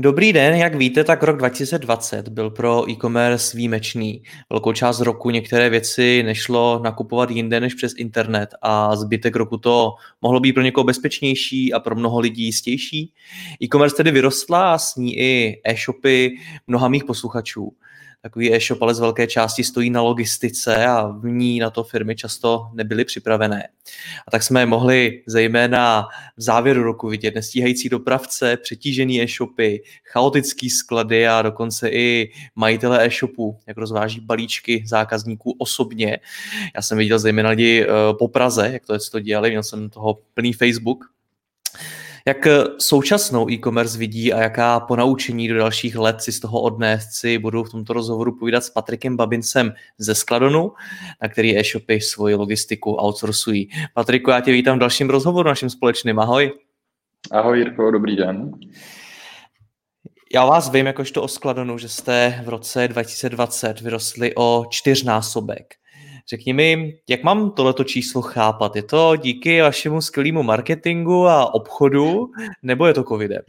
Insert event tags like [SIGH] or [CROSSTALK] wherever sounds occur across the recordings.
Dobrý den, jak víte, tak rok 2020 byl pro e-commerce výjimečný. Velkou část roku některé věci nešlo nakupovat jinde než přes internet a zbytek roku to mohlo být pro někoho bezpečnější a pro mnoho lidí jistější. E-commerce tedy vyrostla a s ní i e-shopy mnoha mých posluchačů takový e-shop ale z velké části stojí na logistice a v ní na to firmy často nebyly připravené. A tak jsme mohli zejména v závěru roku vidět nestíhající dopravce, přetížený e-shopy, chaotický sklady a dokonce i majitele e-shopů, jak rozváží balíčky zákazníků osobně. Já jsem viděl zejména lidi eh, po Praze, jak to, co to dělali, měl jsem toho plný Facebook. Jak eh, současnou e-commerce vidí a jaká ponaučení do dalších let si z toho odnést si budu v tomto rozhovoru povídat s Patrikem Babincem ze Skladonu, na který e-shopy svoji logistiku outsourcují. Patriku, já tě vítám v dalším rozhovoru naším společným. Ahoj. Ahoj Jirko, dobrý den. Já vás vím jakožto o Skladonu, že jste v roce 2020 vyrostli o čtyřnásobek. Řekni mi, jak mám tohleto číslo chápat? Je to díky vašemu skvělému marketingu a obchodu, nebo je to covidem?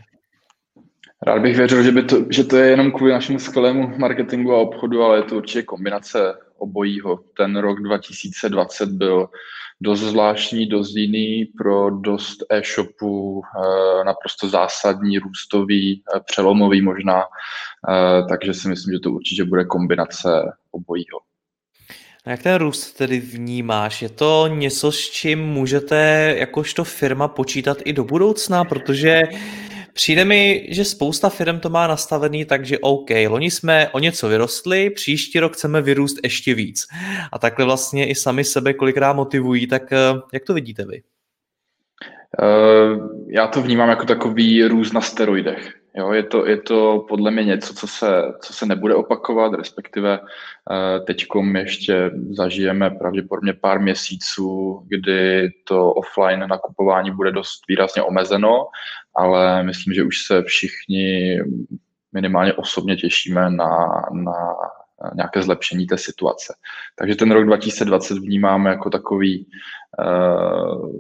Rád bych věřil, že, by to, že to je jenom kvůli našemu skvělému marketingu a obchodu, ale je to určitě kombinace obojího. Ten rok 2020 byl dost zvláštní, dost jiný pro dost e-shopů, eh, naprosto zásadní, růstový, eh, přelomový možná, eh, takže si myslím, že to určitě bude kombinace obojího. A jak ten růst tedy vnímáš? Je to něco, s čím můžete jakožto firma počítat i do budoucna? Protože přijde mi, že spousta firm to má nastavený tak, že OK, loni jsme o něco vyrostli, příští rok chceme vyrůst ještě víc. A takhle vlastně i sami sebe kolikrát motivují, tak eh, jak to vidíte vy? Uh, já to vnímám jako takový růst na steroidech. Jo, je, to, je to podle mě něco, co se, co se nebude opakovat, respektive uh, teďkom ještě zažijeme pravděpodobně pár měsíců, kdy to offline nakupování bude dost výrazně omezeno, ale myslím, že už se všichni minimálně osobně těšíme na, na nějaké zlepšení té situace. Takže ten rok 2020 vnímáme jako takový uh,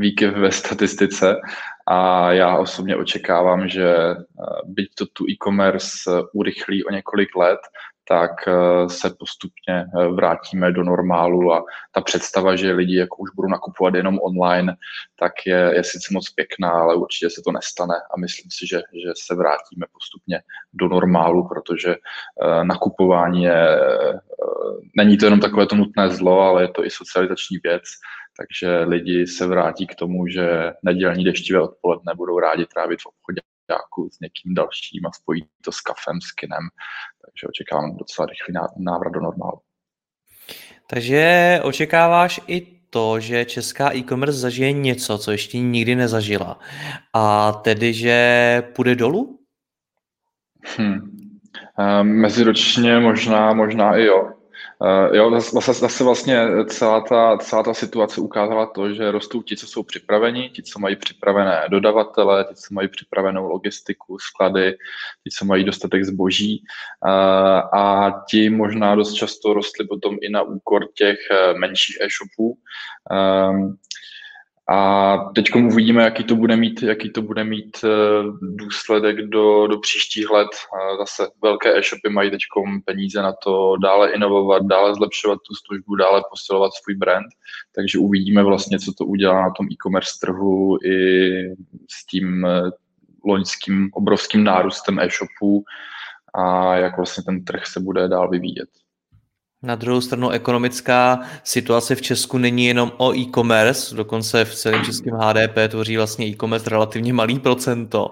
výkyv ve statistice a já osobně očekávám, že eh, byť to tu e-commerce eh, urychlí o několik let, tak eh, se postupně vrátíme do normálu a ta představa, že lidi jako už budou nakupovat jenom online, tak je, je sice moc pěkná, ale určitě se to nestane a myslím si, že, že se vrátíme postupně do normálu, protože nakupování je, není to jenom takové to nutné zlo, ale je to i socializační věc takže lidi se vrátí k tomu, že nedělní deštivé odpoledne budou rádi trávit v obchodě s někým dalším a spojí to s kafem, s kinem, takže očekávám docela rychlý návrat do normálu. Takže očekáváš i to, že česká e-commerce zažije něco, co ještě nikdy nezažila. A tedy, že půjde dolů? Hmm. Meziročně možná, možná i jo. Uh, jo, zase, zase vlastně celá ta, celá ta situace ukázala to, že rostou ti, co jsou připraveni, ti, co mají připravené dodavatele, ti, co mají připravenou logistiku, sklady, ti, co mají dostatek zboží uh, a ti možná dost často rostly potom i na úkor těch eh, menších e-shopů. Um, a teď uvidíme, jaký to bude mít, jaký to bude mít eh, důsledek do, do příštích let. Zase velké e-shopy mají teď peníze na to dále inovovat, dále zlepšovat tu službu, dále posilovat svůj brand. Takže uvidíme vlastně, co to udělá na tom e-commerce trhu i s tím eh, loňským obrovským nárůstem e-shopů a jak vlastně ten trh se bude dál vyvíjet. Na druhou stranu ekonomická situace v Česku není jenom o e-commerce, dokonce v celém českém HDP tvoří vlastně e-commerce relativně malý procento.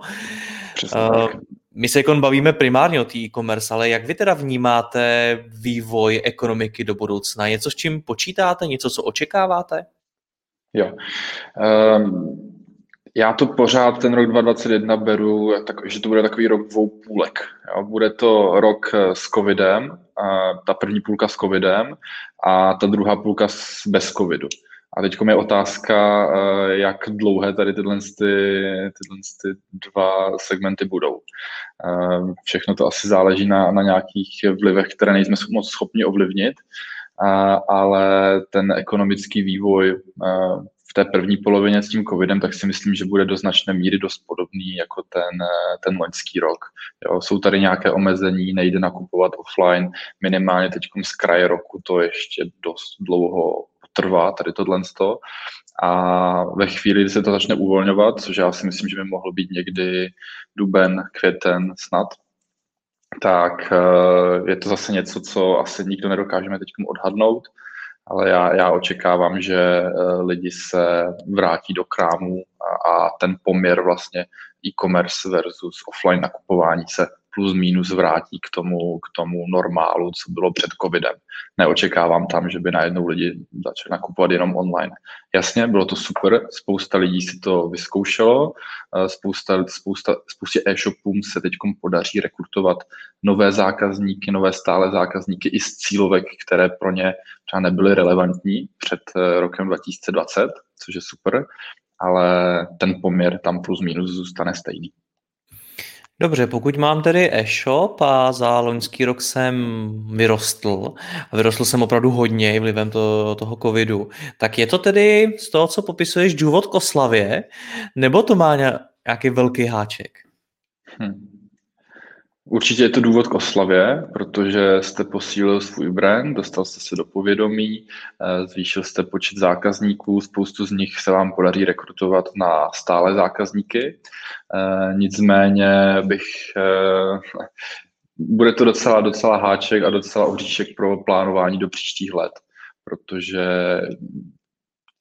Uh, my se jako bavíme primárně o té e-commerce, ale jak vy teda vnímáte vývoj ekonomiky do budoucna? Něco, s čím počítáte? Něco, co očekáváte? Jo. Um, já to pořád ten rok 2021 beru, tak, že to bude takový rok dvou půlek. Jo. Bude to rok s covidem, a ta první půlka s covidem a ta druhá půlka bez covidu. A teď je otázka, eh, jak dlouhé tady tyhle, ty, tyhle ty dva segmenty budou. Eh, všechno to asi záleží na, na nějakých vlivech, které nejsme moc schopni ovlivnit, ale ten ekonomický vývoj eh, v té první polovině s tím covidem, tak si myslím, že bude do značné míry dost podobný jako ten, ten loňský rok. Jo, jsou tady nějaké omezení, nejde nakupovat offline, minimálně teď z kraje roku to ještě dost dlouho trvá tady tohle a ve chvíli, kdy se to začne uvolňovat, což já si myslím, že by mohlo být někdy duben, květen snad, tak eh, je to zase něco, co asi nikdo nedokážeme teď odhadnout, ale já, já očekávám, že eh, lidi se vrátí do krámů a, a ten poměr vlastně e-commerce versus offline nakupování se plus minus vrátí k tomu, k tomu normálu, co bylo před covidem. Neočekávám tam, že by najednou lidi začali nakupovat jenom online. Jasně, bylo to super, spousta lidí si to vyzkoušelo, eh, spousta, spousta, spoustě e-shopům se teď podaří rekrutovat nové zákazníky, nové stále zákazníky i z cílovek, které pro ně třeba nebyly relevantní před eh, rokem 2020, což je super, ale ten poměr tam plus minus zůstane stejný. Dobře, pokud mám tedy e-shop a za loňský rok jsem vyrostl, a vyrostl jsem opravdu hodně vlivem to, toho covidu, tak je to tedy z toho, co popisuješ, důvod k oslavě, nebo to má nějaký velký háček? Hmm. Určitě je to důvod k oslavě, protože jste posílil svůj brand, dostal jste se do povědomí, eh, zvýšil jste počet zákazníků, spoustu z nich se vám podaří rekrutovat na stále zákazníky. Eh, nicméně bych eh, bude to docela, docela háček a docela ohříšek pro plánování do příštích let, protože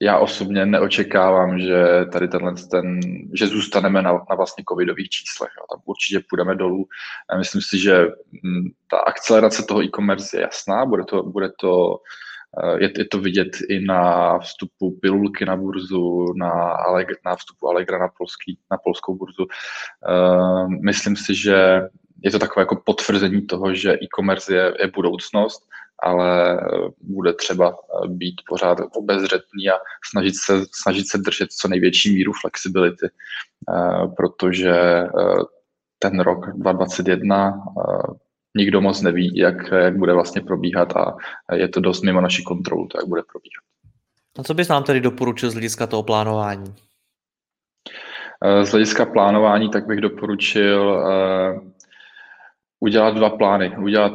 já osobně neočekávám, že tady tenhle ten, že zůstaneme na, na vlastně covidových číslech. Jo. Tam určitě půjdeme dolů. Myslím si, že mm, ta akcelerace toho e-commerce je jasná, bude to, bude to eh, je, je to vidět i na vstupu pilulky na burzu, na, na vstupu Allegra na, polský, na polskou burzu. Uh, myslím si, že je to takové jako potvrzení toho, že e-commerce je, je budoucnost ale eh, bude třeba eh, být pořád obezřetný a snažit se, snažit se držet co největší míru flexibility, eh, protože ten rok 2021 nikdo moc neví, jak, jak bude vlastně probíhat a je to dost mimo naši kontrolu, to jak bude probíhat. A co bys nám tedy doporučil z hlediska toho plánování? Z hlediska plánování tak bych doporučil udělat dva plány. Udělat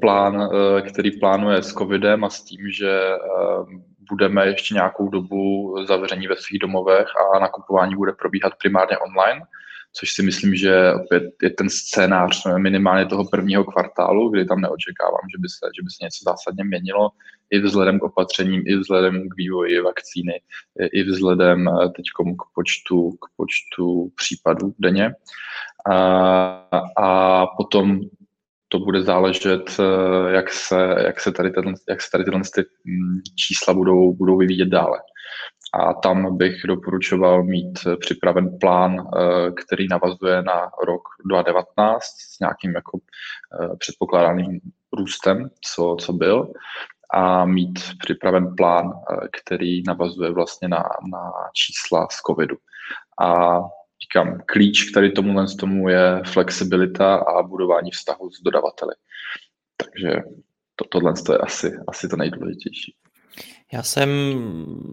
plán, eh, který plánuje s covidem a s tím, že eh, budeme ještě nějakou dobu zavření ve svých domovech a nakupování bude probíhat primárně online, což si myslím, že opět je ten scénář minimálně toho prvního kvartálu, kdy tam neočekávám, že by se, že by se něco zásadně měnilo, i vzhledem k opatřením, i vzhledem k vývoji vakcíny, i vzhledem eh, teď k počtu, k počtu případů denně. A, potom to bude záležet, eh, jak se, jak se tady, ten, jak se tady tyhle ty mm, čísla budou, budou vyvíjet dále. A tam bych doporučoval mít připraven plán, eh, který navazuje na rok 2019 s nějakým jako eh, předpokládaným růstem, co, co byl, a mít připraven plán, který navazuje vlastně na, na čísla z covidu. A říkám, klíč k tady tomu tomu je flexibilita a budování vztahu s dodavateli. Takže to, tohle je asi, asi to nejdůležitější. Já jsem,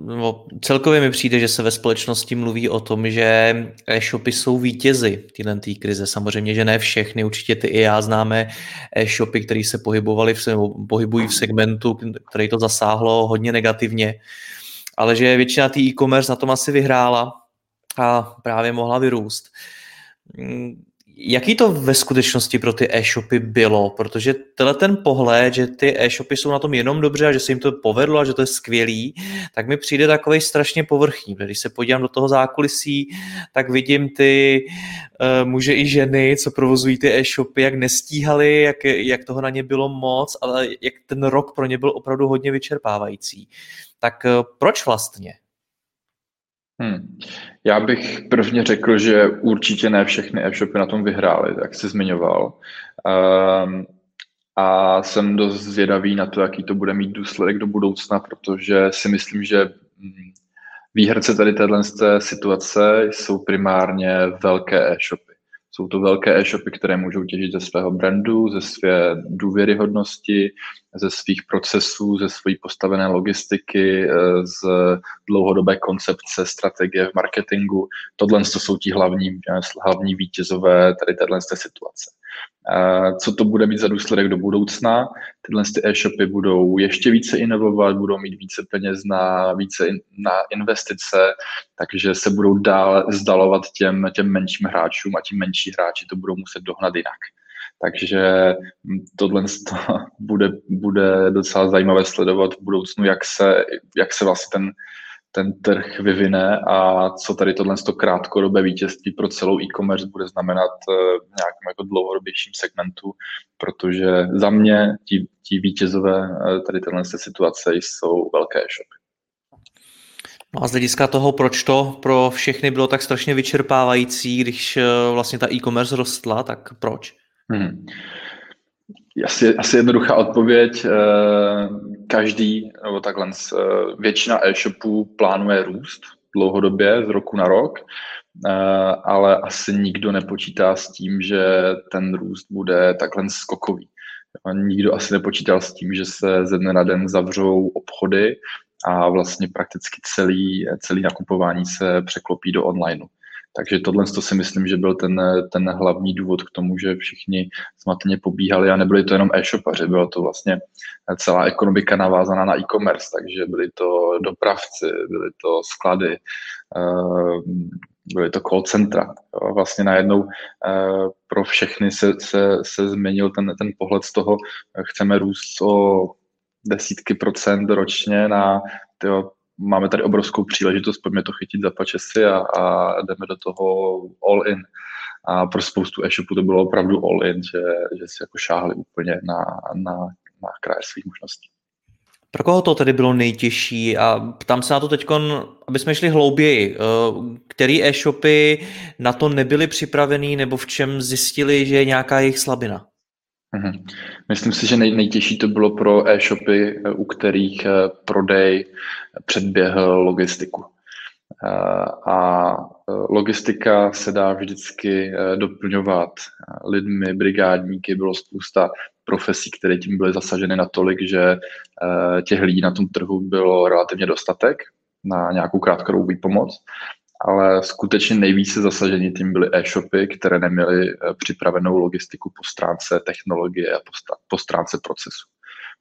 no, celkově mi přijde, že se ve společnosti mluví o tom, že e-shopy jsou vítězy téhle tý krize. Samozřejmě, že ne všechny, určitě ty i já známe e-shopy, které se pohybovali v, pohybují v segmentu, který to zasáhlo hodně negativně, ale že většina té e-commerce na tom asi vyhrála a právě mohla vyrůst. Mm, Jaký to ve skutečnosti pro ty e-shopy bylo? Protože tenhle ten pohled, že ty e-shopy jsou na tom jenom dobře a že se jim to povedlo a že to je skvělý, tak mi přijde takový strašně povrchní. Když se podívám do toho zákulisí, tak vidím ty uh, muže i ženy, co provozují ty e-shopy, jak nestíhali, jak, jak toho na ně bylo moc, ale jak ten rok pro ně byl opravdu hodně vyčerpávající. Tak uh, proč vlastně? Hmm. Já bych prvně řekl, že určitě ne všechny e-shopy na tom vyhrály, jak jsi zmiňoval. Um, a jsem dost zvědavý na to, jaký to bude mít důsledek do budoucna, protože si myslím, že hm, výherce tady téhle situace jsou primárně velké e-shopy. Jsou to velké e-shopy, které můžou těžit ze svého brandu, ze své důvěryhodnosti, ze svých procesů, ze své postavené logistiky, eh, z dlouhodobé koncepce, strategie v marketingu. Tohle jsou ti hlavní, eh, hlavní vítězové tady téhle situace. Co to bude mít za důsledek do budoucna? Tyhle e-shopy budou ještě více inovovat, budou mít více peněz na, více in, na investice, takže se budou dál zdalovat těm, těm menším hráčům a ti menší hráči to budou muset dohnat jinak. Takže tohle bude, bude docela zajímavé sledovat v budoucnu, jak se, jak se vlastně ten, ten trh vyvine a co tady tohle krátkodobé vítězství pro celou e-commerce bude znamenat v eh, nějakém jako dlouhodobějším segmentu, protože za mě ti, ti vítězové eh, tady téhle situace jsou velké e-shopy. No a z hlediska toho, proč to pro všechny bylo tak strašně vyčerpávající, když eh, vlastně ta e-commerce rostla, tak proč? Hmm. Asi, asi jednoduchá odpověď. Eh, každý, nebo takhle, eh, většina e-shopů plánuje růst dlouhodobě, z roku na rok, eh, ale asi nikdo nepočítá s tím, že ten růst bude takhle skokový. Nikdo asi nepočítal s tím, že se ze dne na den zavřou obchody a vlastně prakticky celý, celý nakupování se překlopí do onlineu. Takže tohle to si myslím, že byl ten, ten hlavní důvod k tomu, že všichni smatně pobíhali a nebyli to jenom e-shopaři, byla to vlastně celá ekonomika navázaná na e-commerce, takže byli to dopravci, byly to sklady, eh, byly to call centra. Vlastně najednou eh, pro všechny se, se, se změnil ten, ten pohled z toho, chceme růst o desítky procent ročně na tyjo, máme tady obrovskou příležitost, pojďme to chytit za pačesy a, a jdeme do toho all in. A pro spoustu e-shopů to bylo opravdu all in, že, že si jako šáhli úplně na, na, na kraje svých možností. Pro koho to tedy bylo nejtěžší? A ptám se na to teď, aby jsme šli hlouběji. Eh, který e-shopy na to nebyly připravený nebo v čem zjistili, že je nějaká jejich slabina? Mhm. Myslím si, že nej, nejtěžší to bylo pro e-shopy, eh, u kterých eh, prodej předběhl logistiku. Eh, a logistika se dá vždycky doplňovat lidmi, brigádníky, bylo spousta profesí, které tím byly zasaženy natolik, že těch lidí na tom trhu bylo relativně dostatek na nějakou krátkodobou pomoc ale skutečně nejvíce zasažení tím byly e-shopy, které neměly eh, připravenou logistiku po stránce technologie a po stránce procesu.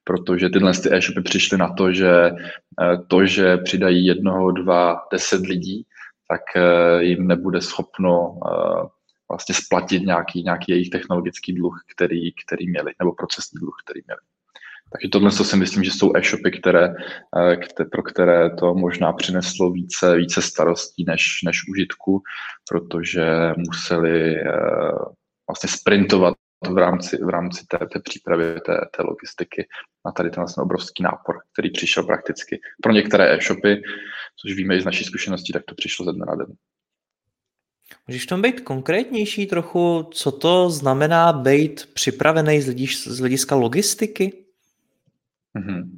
Protože tyhle ty e-shopy přišly na to, že eh, to, že přidají jednoho, dva, deset lidí, tak eh, jim nebude schopno vlastně splatit nějaký, nějaký jejich technologický dluh, který, který měli, nebo procesní dluh, který měli. Takže tohle si myslím, že jsou e-shopy, které, eh, které, pro které to možná přineslo více, více starostí než, než užitku, protože museli eh, vlastně sprintovat v rámci, v rámci té, té přípravy té, té logistiky na tady ten vlastně obrovský nápor, který přišel prakticky. Pro některé e-shopy, což víme i z naší zkušenosti, tak to přišlo ze dne na den. Můžeš tom být konkrétnější trochu, co to znamená být připravený z hlediska logistiky? Mm-hmm.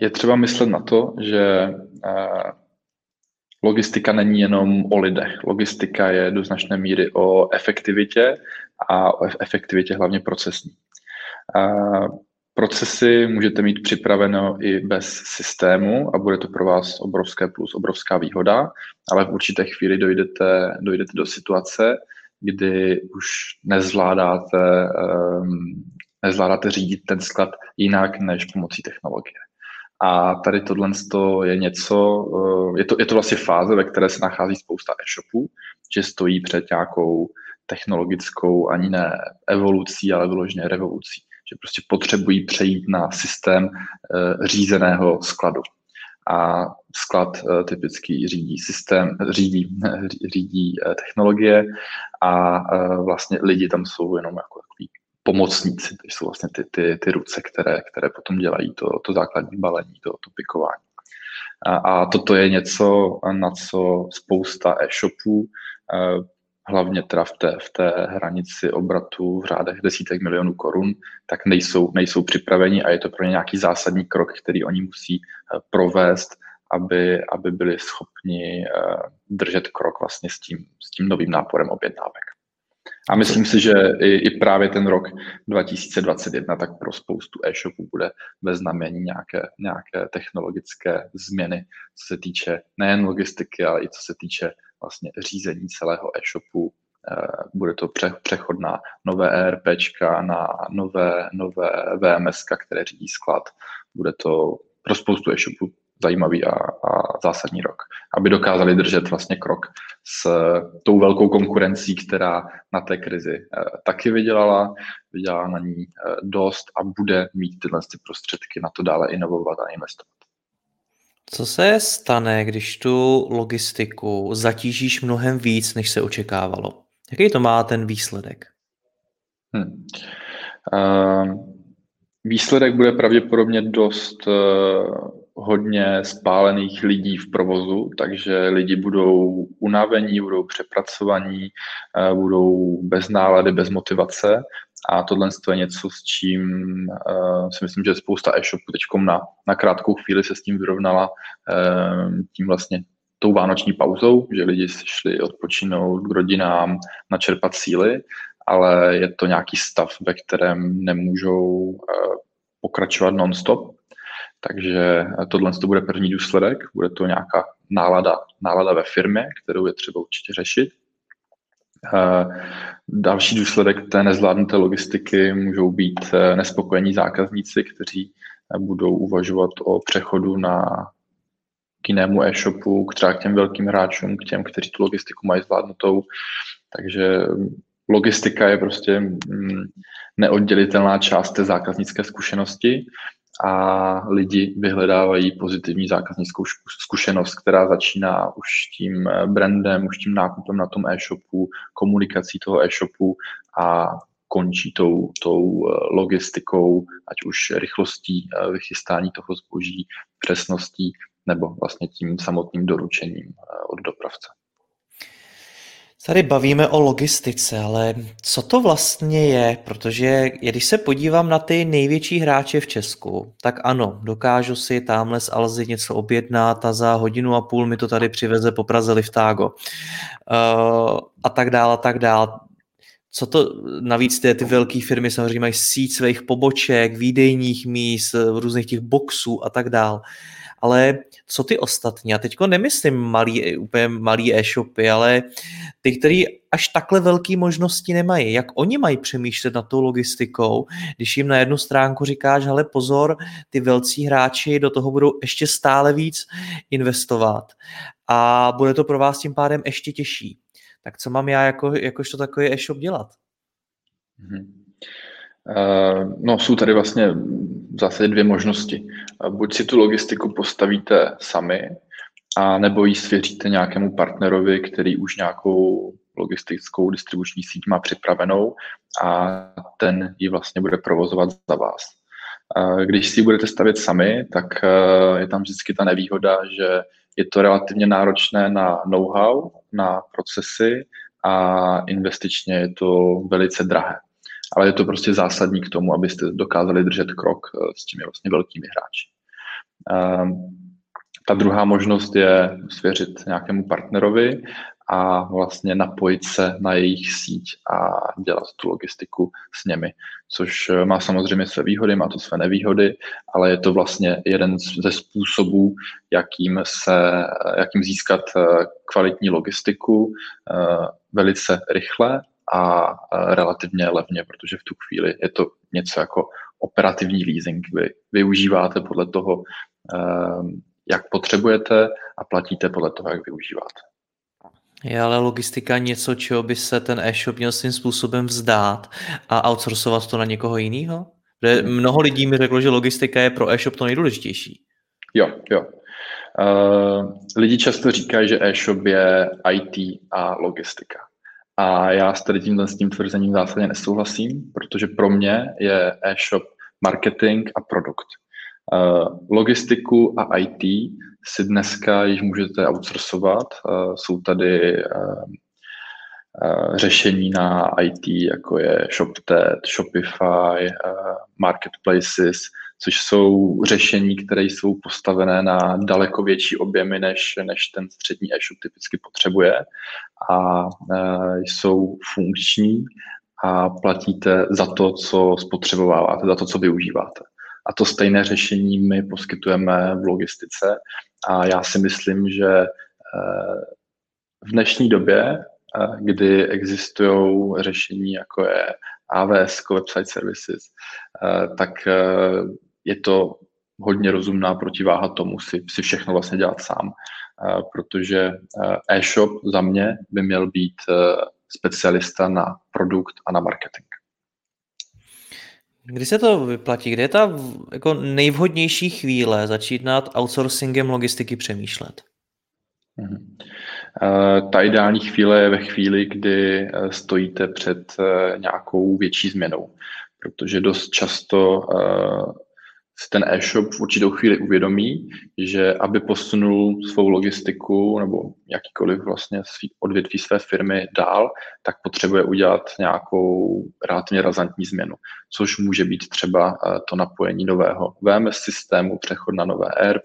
Je třeba myslet na to, že logistika není jenom o lidech. Logistika je do značné míry o efektivitě a o efektivitě hlavně procesní. Procesy můžete mít připraveno i bez systému a bude to pro vás obrovské plus, obrovská výhoda, ale v určité chvíli dojdete, dojdete do situace, kdy už nezvládáte um, nezvládáte řídit ten sklad jinak než pomocí technologie. A tady tohle je něco, eh, je to, je to vlastně fáze, ve které se nachází spousta e-shopů, že stojí před nějakou technologickou, ani ne evolucí, ale vyloženě revolucí. Že prostě potřebují přejít na systém řízeného skladu a sklad uh, typicky řídí systém, řídí, [LAUGHS] řídí technologie a vlastně lidi tam jsou jenom jako takový pomocníci, to jsou vlastně ty, ty, ty ruce, které, které potom dělají to, to základní balení, to, to pikování. A, a toto je něco, na co spousta e-shopů hlavně teda v té, v té hranici obratu v řádech desítek milionů korun, tak nejsou, nejsou připraveni a je to pro ně nějaký zásadní krok, který oni musí eh, provést, aby, aby byli schopni eh, držet krok vlastně s tím, s tím novým náporem objednávek. A myslím si, že i, i právě ten rok 2021 tak pro spoustu e-shopů bude ve znamení nějaké, nějaké technologické změny, co se týče nejen logistiky, ale i co se týče vlastně řízení celého e-shopu. Eh, bude to přechod na nové ERP, na nové, nové VMS, které řídí sklad. Bude to pro spoustu e-shopů zajímavý a, a zásadní rok, aby dokázali držet vlastně krok s tou velkou konkurencí, která na té krizi eh, taky vydělala, vydělala na ní eh, dost a bude mít tyhle prostředky na to dále inovovat a investovat. Co se stane, když tu logistiku zatížíš mnohem víc, než se očekávalo? Jaký to má ten výsledek? Hmm. Uh, výsledek bude pravděpodobně dost uh, hodně spálených lidí v provozu, takže lidi budou unavení, budou přepracovaní, uh, budou bez nálady, bez motivace a tohle je něco, s čím uh, si myslím, že spousta e-shopů teď na, na krátkou chvíli se s tím vyrovnala uh, tím vlastně tou vánoční pauzou, že lidi si šli odpočinout k rodinám, načerpat síly, ale je to nějaký stav, ve kterém nemůžou pokračovat non-stop. Takže tohle to bude první důsledek, bude to nějaká nálada, nálada ve firmě, kterou je třeba určitě řešit. Eh, další důsledek té nezvládnuté logistiky můžou být eh, nespokojení zákazníci, kteří eh, budou uvažovat o přechodu na k jinému e-shopu, k třeba k těm velkým hráčům, k těm, kteří tu logistiku mají zvládnutou. Takže logistika je prostě mm, neoddělitelná část té zákaznické zkušenosti a lidi vyhledávají pozitivní zákaznickou zkušenost, která začíná už tím eh, brandem, už tím nákupem na tom e-shopu, komunikací toho e-shopu a končí tou, tou eh, logistikou, ať už rychlostí eh, vychystání toho zboží, přesností nebo vlastně tím samotným doručením od dopravce. Tady bavíme o logistice, ale co to vlastně je? Protože když se podívám na ty největší hráče v Česku, tak ano, dokážu si tamhle z Alzy něco objednat a za hodinu a půl mi to tady přiveze po Praze Liftágo. Uh, a tak dále, a tak dále. Co to, navíc ty, ty velké firmy samozřejmě mají síť svých poboček, výdejních míst, různých těch boxů a tak dále ale co ty ostatní? Já teďko nemyslím malý, úplně malý e-shopy, ale ty, kteří až takhle velké možnosti nemají. Jak oni mají přemýšlet nad tou logistikou, když jim na jednu stránku říkáš, ale pozor, ty velcí hráči do toho budou ještě stále víc investovat a bude to pro vás tím pádem ještě těžší. Tak co mám já jako, jakožto takový e-shop dělat? Hmm. Uh, no, jsou tady vlastně zásadě dvě možnosti. Buď si tu logistiku postavíte sami, a nebo ji svěříte nějakému partnerovi, který už nějakou logistickou distribuční síť má připravenou a ten ji vlastně bude provozovat za vás. Když si ji budete stavět sami, tak e, je tam vždycky ta nevýhoda, že je to relativně náročné na know-how, na procesy a investičně je to velice drahé ale je to prostě zásadní k tomu, abyste dokázali držet krok eh, s těmi vlastně velkými hráči. Ehm, ta druhá možnost je svěřit nějakému partnerovi a vlastně napojit se na jejich síť a dělat tu logistiku s nimi, což eh, má samozřejmě své výhody, má to své nevýhody, ale je to vlastně jeden ze způsobů, jakým, se, eh, jakým získat kvalitní logistiku velice rychle a relativně levně, protože v tu chvíli je to něco jako operativní leasing. Vy využíváte podle toho, ehm, jak potřebujete a platíte podle toho, jak využíváte. Je ale logistika něco, čeho by se ten e-shop měl svým způsobem vzdát a outsourcovat to na někoho jiného? Mnoho lidí mi řeklo, že logistika je pro e-shop to nejdůležitější. Jo, jo. Uh, lidi často říkají, že e-shop je IT a logistika. A já s tímhle s tím tvrzením zásadně nesouhlasím, protože pro mě je e-shop marketing a produkt. Uh, logistiku a IT si dneska již můžete outsourcovat. Uh, jsou tady uh, řešení na IT, jako je ShopTet, Shopify, marketplaces, což jsou řešení, které jsou postavené na daleko větší objemy, než, než ten střední e-shop typicky potřebuje a jsou funkční a platíte za to, co spotřebováváte, za to, co využíváte. A to stejné řešení my poskytujeme v logistice a já si myslím, že eh, v dnešní době, eh, kdy existují řešení jako je AWS, Website Services, tak je to hodně rozumná protiváha tomu si, si všechno vlastně dělat sám, protože e-shop za mě by měl být specialista na produkt a na marketing. Kdy se to vyplatí? Kde je ta jako nejvhodnější chvíle začít nad outsourcingem logistiky přemýšlet? Mhm. Eh, ta ideální chvíle je ve chvíli, kdy eh, stojíte před eh, nějakou větší změnou, protože dost často si ten e-shop v určitou chvíli uvědomí, že aby posunul svou logistiku nebo jakýkoliv vlastně svý odvětví své firmy dál, tak potřebuje udělat nějakou relativně razantní změnu, což může být třeba eh, to napojení nového VMS systému, přechod na nové ERP,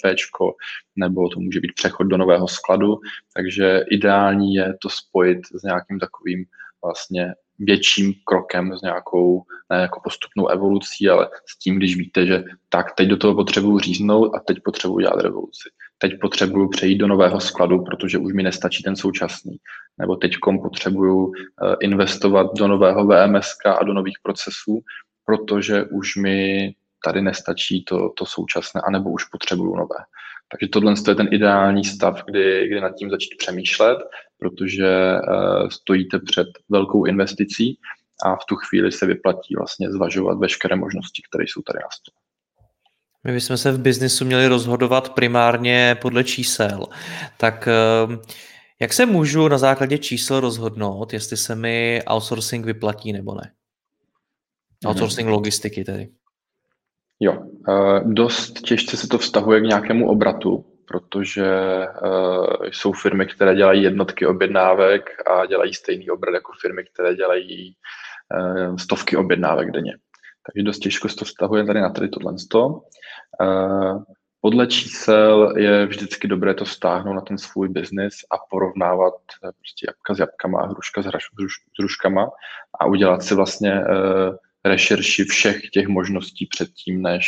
nebo to může být přechod do nového skladu, takže ideální je to spojit s nějakým takovým vlastně větším krokem, s nějakou ne jako postupnou evolucí, ale s tím, když víte, že tak teď do toho potřebuju říznout a teď potřebuju dělat revoluci. Teď potřebuju přejít do nového skladu, protože už mi nestačí ten současný. Nebo teď potřebuju eh, investovat do nového VMS a do nových procesů, protože už mi tady nestačí to, to současné, anebo už potřebuju nové. Takže tohle je ten ideální stav, kdy, kdy nad tím začít přemýšlet, protože uh, stojíte před velkou investicí a v tu chvíli se vyplatí vlastně zvažovat veškeré možnosti, které jsou tady na stole. My bychom se v biznisu měli rozhodovat primárně podle čísel. Tak uh, jak se můžu na základě čísel rozhodnout, jestli se mi outsourcing vyplatí nebo ne? Mhm. Outsourcing logistiky tedy. Jo, uh, dost těžce se to vztahuje k nějakému obratu, protože uh, jsou firmy, které dělají jednotky objednávek a dělají stejný obrat jako firmy, které dělají uh, stovky objednávek denně. Takže dost těžko se to vztahuje tady na tady tohle. Uh, podle čísel je vždycky dobré to stáhnout na ten svůj biznis a porovnávat prostě jabka s jabkama a hruška s, hruš, s hruškama a udělat si vlastně rešerši všech těch možností předtím, než,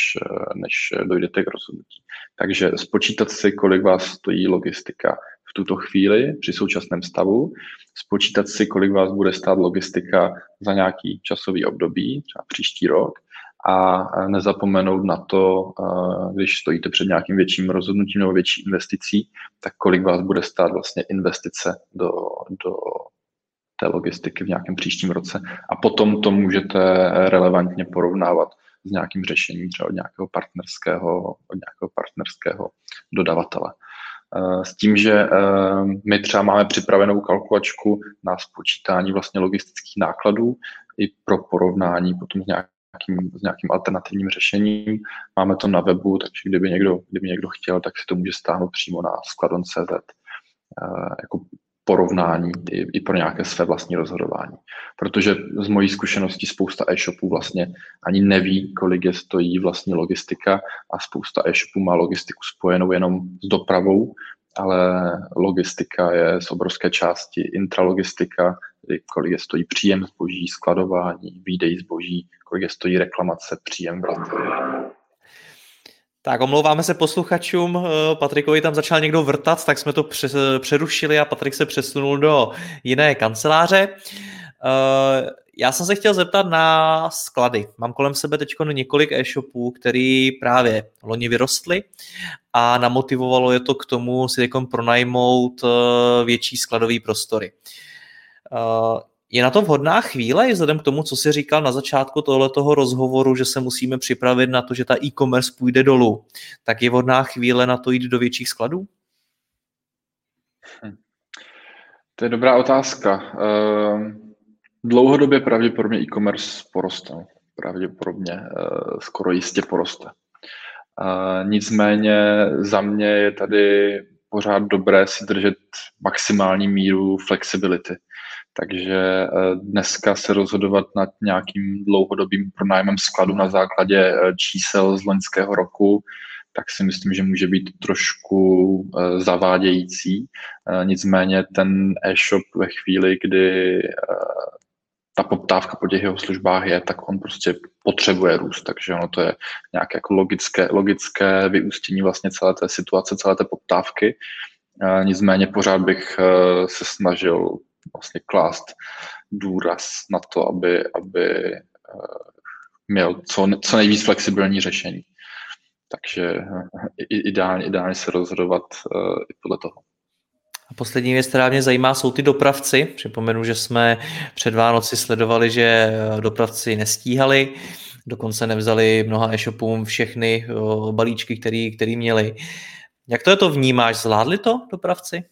než dojdete k rozhodnutí. Takže spočítat si, kolik vás stojí logistika v tuto chvíli při současném stavu, spočítat si, kolik vás bude stát logistika za nějaký časový období, třeba příští rok, a nezapomenout na to, když stojíte před nějakým větším rozhodnutím nebo větší investicí, tak kolik vás bude stát vlastně investice do, do té logistiky v nějakém příštím roce a potom to můžete relevantně porovnávat s nějakým řešením třeba od nějakého partnerského, od nějakého partnerského dodavatele. Eh, s tím, že eh, my třeba máme připravenou kalkulačku na spočítání vlastně logistických nákladů i pro porovnání potom s nějakým, s nějakým alternativním řešením. Máme to na webu, takže kdyby někdo, kdyby někdo chtěl, tak si to může stáhnout přímo na skladon.cz eh, jako porovnání i, i pro nějaké své vlastní rozhodování. Protože z mojí zkušenosti spousta e-shopů vlastně ani neví, kolik je stojí vlastní logistika a spousta e-shopů má logistiku spojenou jenom s dopravou, ale logistika je z obrovské části intralogistika, kolik je stojí příjem zboží, skladování, výdej zboží, kolik je stojí reklamace, příjem vraty tak omlouváme se posluchačům, eh, Patrikovi tam začal někdo vrtat, tak jsme to přerušili a Patrik se přesunul do jiné kanceláře. Eh, já jsem se chtěl zeptat na sklady. Mám kolem sebe teď několik e-shopů, který právě loni vyrostly a namotivovalo je to k tomu si pronajmout eh, větší skladové prostory. Eh, je na to vhodná chvíle, vzhledem k tomu, co jsi říkal na začátku tohoto rozhovoru, že se musíme připravit na to, že ta e-commerce půjde dolů, tak je vhodná chvíle na to jít do větších skladů? Hm. To je dobrá otázka. Ehm, dlouhodobě pravděpodobně e-commerce poroste. Pravděpodobně eh, skoro jistě poroste. Nicméně za mě je tady pořád dobré si držet maximální míru flexibility. Takže eh, dneska se rozhodovat nad nějakým dlouhodobým pronájmem skladu na základě eh, čísel z loňského roku, tak si myslím, že může být trošku eh, zavádějící. Nicméně ten e-shop ve chvíli, kdy ta poptávka po těch jeho službách je, tak on prostě potřebuje růst, takže ono to je nějaké jako logické, logické vyústění vlastně celé té situace, celé té poptávky. Nicméně pořád bych se snažil vlastně klást důraz na to, aby, aby eh, měl co, co nejvíc flexibilní řešení. Takže eh, ideálně, ideálně se rozhodovat uh, i podle toho. A poslední věc, která mě zajímá, jsou ty dopravci. Připomenu, že jsme před Vánoci sledovali, že dopravci nestíhali, dokonce nevzali mnoha e-shopům všechny balíčky, které měli. Jak to je to vnímáš? Zvládli to dopravci?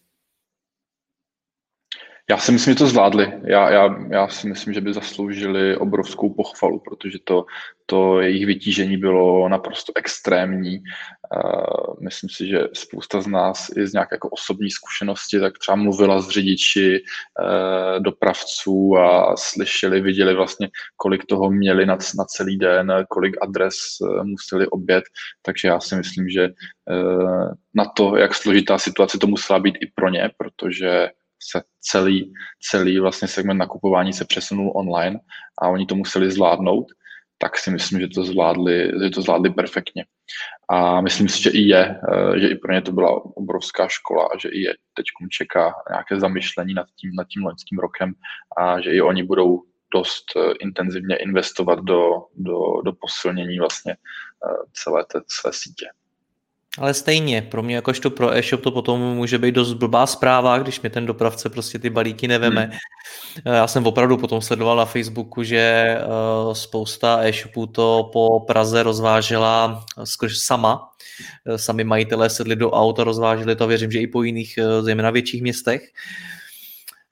Já si myslím, že to zvládli. Já, já, já si myslím, že by zasloužili obrovskou pochvalu, protože to, to jejich vytížení bylo naprosto extrémní. Uh, myslím si, že spousta z nás i z nějaké jako osobní zkušenosti tak třeba mluvila s řidiči uh, dopravců a slyšeli, viděli vlastně, kolik toho měli na, na celý den, kolik adres uh, museli obět. Takže já si myslím, že na to, jak složitá situace to musela být i pro ně, protože se celý, celý vlastně segment nakupování se přesunul online a oni to museli zvládnout, tak si myslím, že to zvládli, že to zvládli perfektně. A myslím si, že i je, eh, že i pro ně to byla obrovská škola a že i je teď čeká nějaké zamyšlení nad tím, nad tím loňským rokem a že i oni budou dost eh, intenzivně investovat do, do, do posilnění vlastně eh, celé té své sítě. Ale stejně, pro mě jakožto pro e-shop to potom může být dost blbá zpráva, když mi ten dopravce prostě ty balíky neveme. Hmm. Já jsem opravdu potom sledoval na Facebooku, že eh, spousta e-shopů to po Praze rozvážela skrz sama. Eh, sami majitelé sedli do auta, rozváželi to, věřím, že i po jiných, zejména větších městech.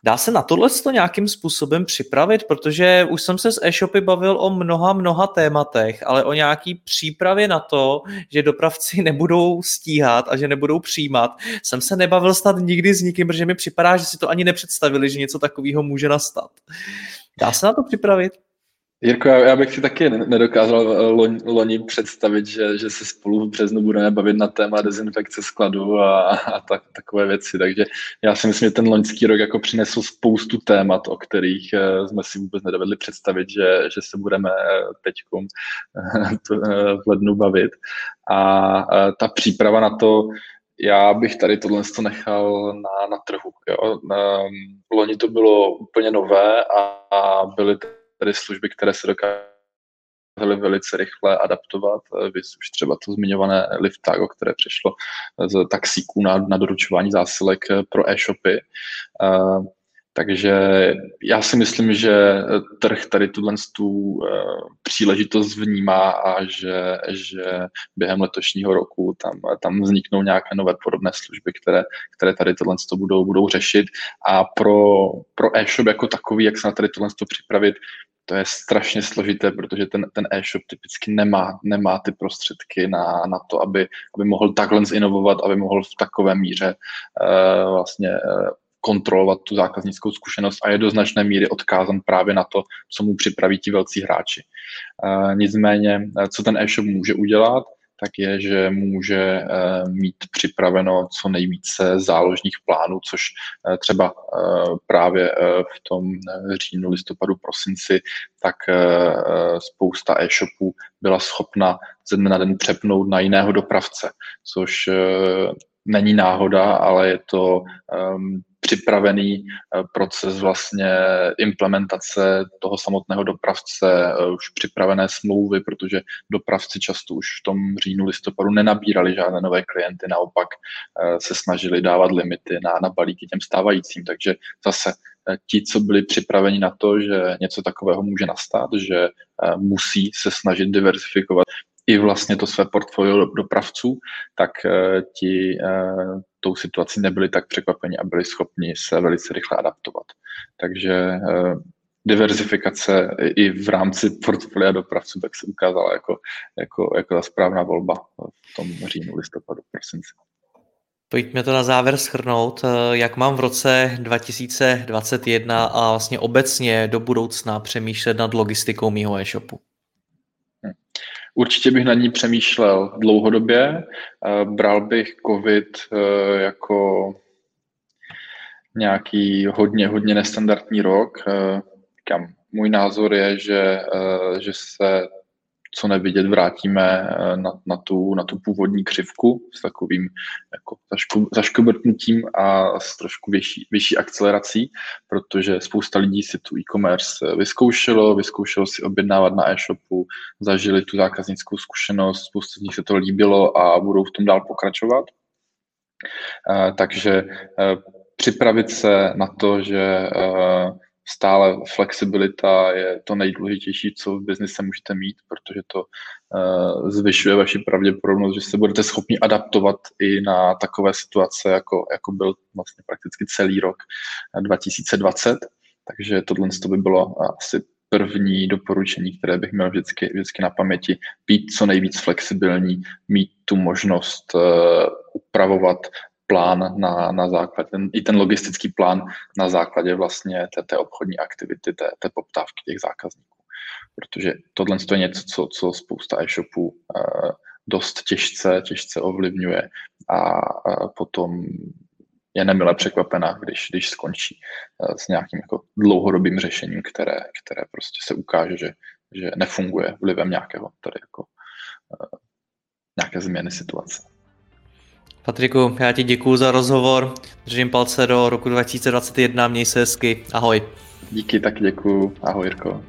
Dá se na tohle to nějakým způsobem připravit, protože už jsem se s e-shopy bavil o mnoha, mnoha tématech, ale o nějaký přípravě na to, že dopravci [LAUGHS] nebudou stíhat a že nebudou přijímat, jsem se nebavil snad nikdy s nikým, protože mi připadá, že si to ani nepředstavili, že něco takového může nastat. Dá se na to připravit? Jirko, já, já bych si taky nedokázal eh, loni, loni představit, že, že se spolu v březnu budeme bavit na téma dezinfekce skladu a, a tak, takové věci. Takže já si myslím, že ten loňský rok jako přinesl spoustu témat, o kterých uh, jsme si vůbec nedovedli představit, že, že se budeme eh, teď v lednu bavit. A ta příprava na to, já bych tady tohle nechal na, na trhu. Jo. Um, loni to bylo úplně nové a, a byly tedy služby, které se dokázaly velice rychle adaptovat. Vy už třeba to zmiňované Liftago, které přešlo z taxíků na, na doručování zásilek pro e-shopy. Takže já si myslím, že trh tady tuhle tu eh, příležitost vnímá a že, že během letošního roku tam, tam vzniknou nějaké nové podobné služby, které, které tady tohle budou, budou řešit. A pro, pro e-shop jako takový, jak se na tady tohle připravit, to je strašně složité, protože ten, ten e-shop typicky nemá, nemá ty prostředky na, na to, aby, aby mohl takhle inovovat, aby mohl v takové míře uh, vlastně uh, kontrolovat tu zákaznickou zkušenost a je do značné míry odkázan právě na to, co mu připraví ti velcí hráči. Uh, nicméně, co ten e-shop může udělat, tak je, že může eh, mít připraveno co nejvíce záložních plánů, což eh, třeba eh, právě v tom říjnu, listopadu, prosinci, tak spousta e-shopů byla schopna ze dne na den přepnout na jiného dopravce, což není náhoda, ale je to připravený proces vlastně implementace toho samotného dopravce, už připravené smlouvy, protože dopravci často už v tom říjnu, listopadu nenabírali žádné nové klienty, naopak se snažili dávat limity na, na balíky těm stávajícím, takže zase ti, co byli připraveni na to, že něco takového může nastat, že musí se snažit diversifikovat i vlastně to své portfolio dopravců, tak uh, ti uh, tou situací nebyli tak překvapeni a byli schopni se velice rychle adaptovat. Takže uh, diverzifikace i v rámci portfolia dopravců tak se ukázala jako, jako, jako ta správná volba v tom říjnu, listopadu, prosinci. Pojďme to na závěr schrnout. Jak mám v roce 2021 a vlastně obecně do budoucna přemýšlet nad logistikou mýho e-shopu? Určitě bych nad ní přemýšlel dlouhodobě. Eh, bral bych COVID eh, jako nějaký hodně, hodně nestandardní rok. Eh, kam můj názor je, že, že se co nevidět, vrátíme eh, na, na, tu, na tu původní křivku s takovým jako zašku, zaškobrtnutím a s trošku vyšší, vyšší akcelerací, protože spousta lidí si tu e-commerce vyzkoušelo, vyzkoušelo si objednávat na e-shopu, zažili tu zákaznickou zkušenost, spousta z nich se to líbilo a budou v tom dál pokračovat. Uh, takže připravit se na to, že stále flexibilita je to nejdůležitější, co v biznise můžete mít, protože to uh, zvyšuje vaši pravděpodobnost, že se budete schopni adaptovat i na takové situace, jako, jako byl vlastně prakticky celý rok 2020. Takže tohle to by bylo asi první doporučení, které bych měl vždycky, vždycky na paměti, být co nejvíc flexibilní, mít tu možnost uh, upravovat plán na, na základě, ten, i ten logistický plán na základě vlastně té, té obchodní aktivity, té, té poptávky těch zákazníků. Protože tohle je něco, co, co spousta e-shopů uh, dost těžce, těžce ovlivňuje a uh, potom je nemile překvapená, když, když skončí uh, s nějakým jako dlouhodobým řešením, které, které prostě se ukáže, že, že nefunguje vlivem nějakého tady jako uh, nějaké změny situace. Patriku, já ti děkuji za rozhovor, držím palce do roku 2021, měj se hezky, ahoj. Díky, tak děkuji, ahoj Jirko.